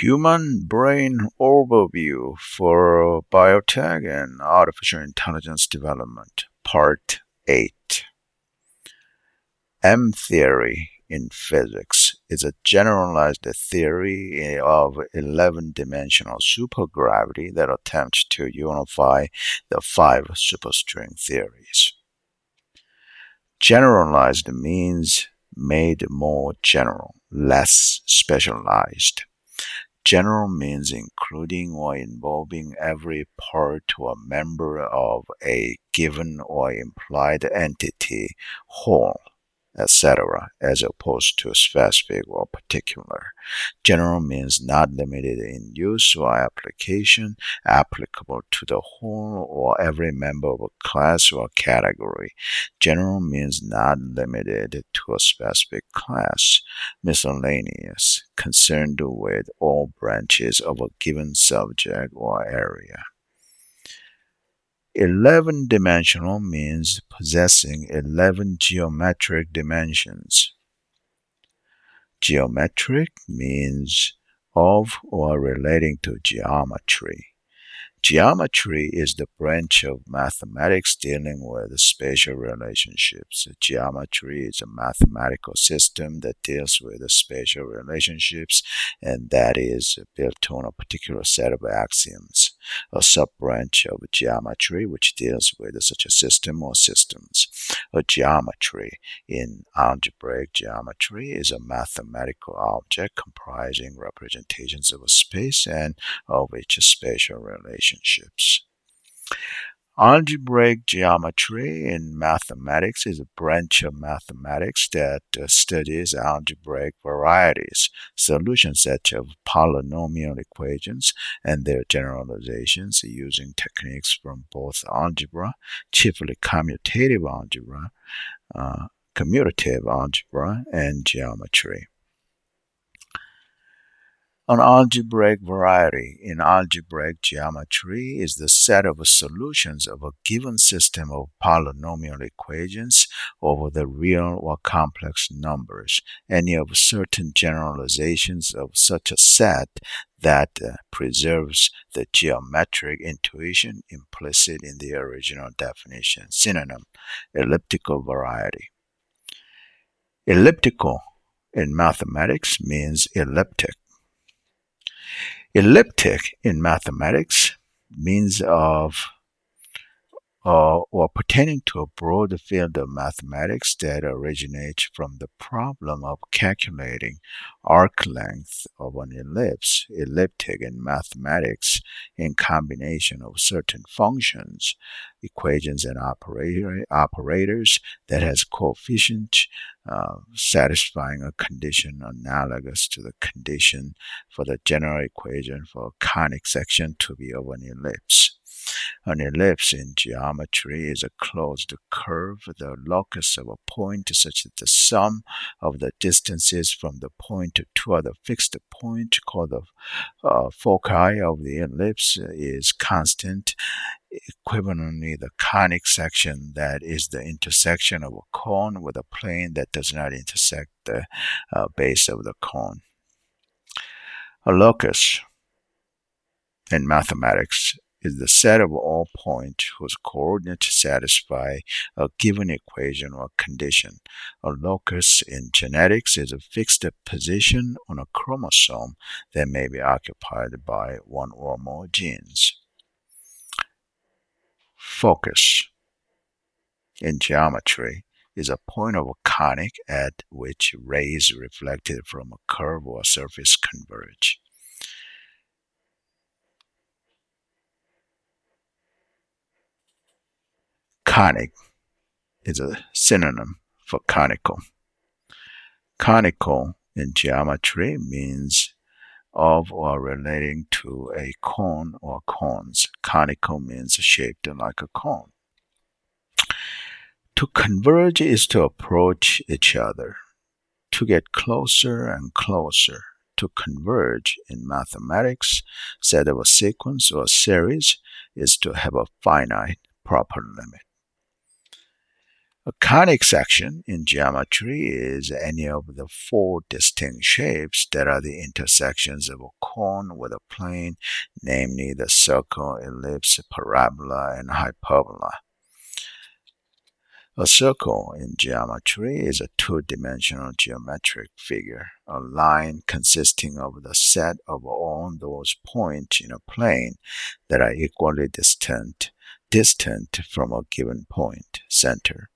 Human Brain Overview for Biotech and Artificial Intelligence Development, Part 8. M theory in physics is a generalized theory of 11 dimensional supergravity that attempts to unify the five superstring theories. Generalized means made more general, less specialized. General means including or involving every part or member of a given or implied entity whole etc., as opposed to specific or particular. General means not limited in use or application, applicable to the whole or every member of a class or category. General means not limited to a specific class. Miscellaneous, concerned with all branches of a given subject or area. 11 dimensional means possessing 11 geometric dimensions. Geometric means of or relating to geometry. Geometry is the branch of mathematics dealing with spatial relationships. Geometry is a mathematical system that deals with spatial relationships and that is built on a particular set of axioms. A sub-branch of geometry which deals with such a system or systems. A geometry in algebraic geometry is a mathematical object comprising representations of a space and of its spatial relations relationships. Algebraic geometry in mathematics is a branch of mathematics that uh, studies algebraic varieties, solution sets of polynomial equations, and their generalizations using techniques from both algebra, chiefly commutative algebra, uh, commutative algebra, and geometry. An algebraic variety in algebraic geometry is the set of solutions of a given system of polynomial equations over the real or complex numbers, any of certain generalizations of such a set that uh, preserves the geometric intuition implicit in the original definition. Synonym elliptical variety. Elliptical in mathematics means elliptic Elliptic in mathematics means of uh, or pertaining to a broad field of mathematics that originates from the problem of calculating arc length of an ellipse, elliptic in mathematics, in combination of certain functions, equations, and operator, operators that has coefficients uh, satisfying a condition analogous to the condition for the general equation for a conic section to be of an ellipse. An ellipse in geometry is a closed curve, the locus of a point such that the sum of the distances from the point to other fixed point called the uh, foci of the ellipse is constant. Equivalently, the conic section that is the intersection of a cone with a plane that does not intersect the uh, base of the cone. A locus in mathematics is the set of all points whose coordinates satisfy a given equation or condition. A locus in genetics is a fixed position on a chromosome that may be occupied by one or more genes. Focus in geometry is a point of a conic at which rays reflected from a curve or surface converge. Conic is a synonym for conical. Conical in geometry means of or relating to a cone or cones. Conical means shaped like a cone. To converge is to approach each other, to get closer and closer. To converge in mathematics, said of a sequence or series, is to have a finite proper limit. A conic section in geometry is any of the four distinct shapes that are the intersections of a cone with a plane, namely the circle, ellipse, parabola, and hyperbola. A circle in geometry is a two-dimensional geometric figure, a line consisting of the set of all those points in a plane that are equally distant, distant from a given point, center.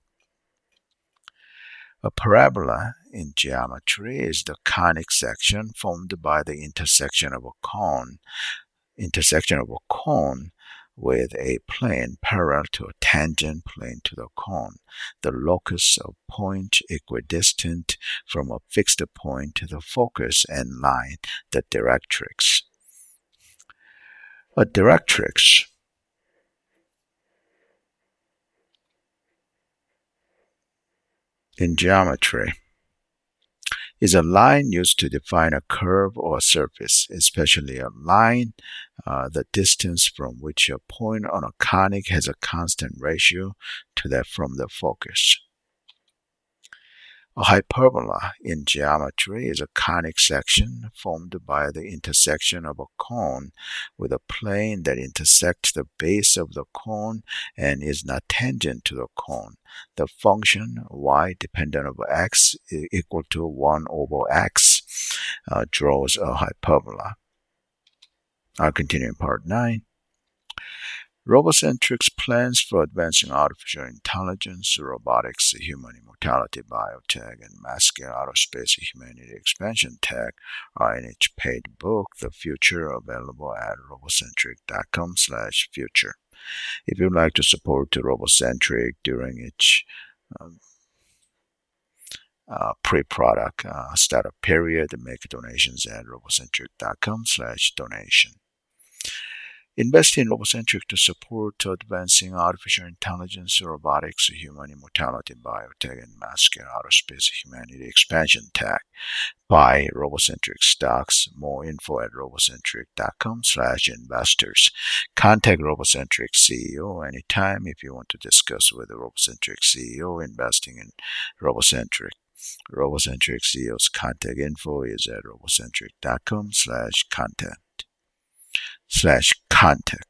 A parabola in geometry is the conic section formed by the intersection of a cone, intersection of a cone with a plane parallel to a tangent plane to the cone, the locus of point equidistant from a fixed point to the focus and line, the directrix. A directrix in geometry is a line used to define a curve or surface, especially a line, uh, the distance from which a point on a conic has a constant ratio to that from the focus. A hyperbola in geometry is a conic section formed by the intersection of a cone with a plane that intersects the base of the cone and is not tangent to the cone. The function y dependent of x equal to 1 over x uh, draws a hyperbola. I'll continue in part 9. Robocentric's plans for advancing artificial intelligence, robotics, human immortality, biotech, and mass-scale aerospace humanity expansion tech are in its paid book, The Future, available at robocentric.com slash future. If you'd like to support Robocentric during its um, uh, pre-product uh, startup period, make donations at robocentric.com slash donation. Invest in Robocentric to support advancing artificial intelligence, robotics, human immortality, biotech, and mass-scale aerospace humanity expansion tech. Buy Robocentric stocks. More info at robocentric.com slash investors. Contact Robocentric CEO anytime if you want to discuss with the Robocentric CEO investing in Robocentric. Robocentric CEO's contact info is at robocentric.com slash contact slash contact.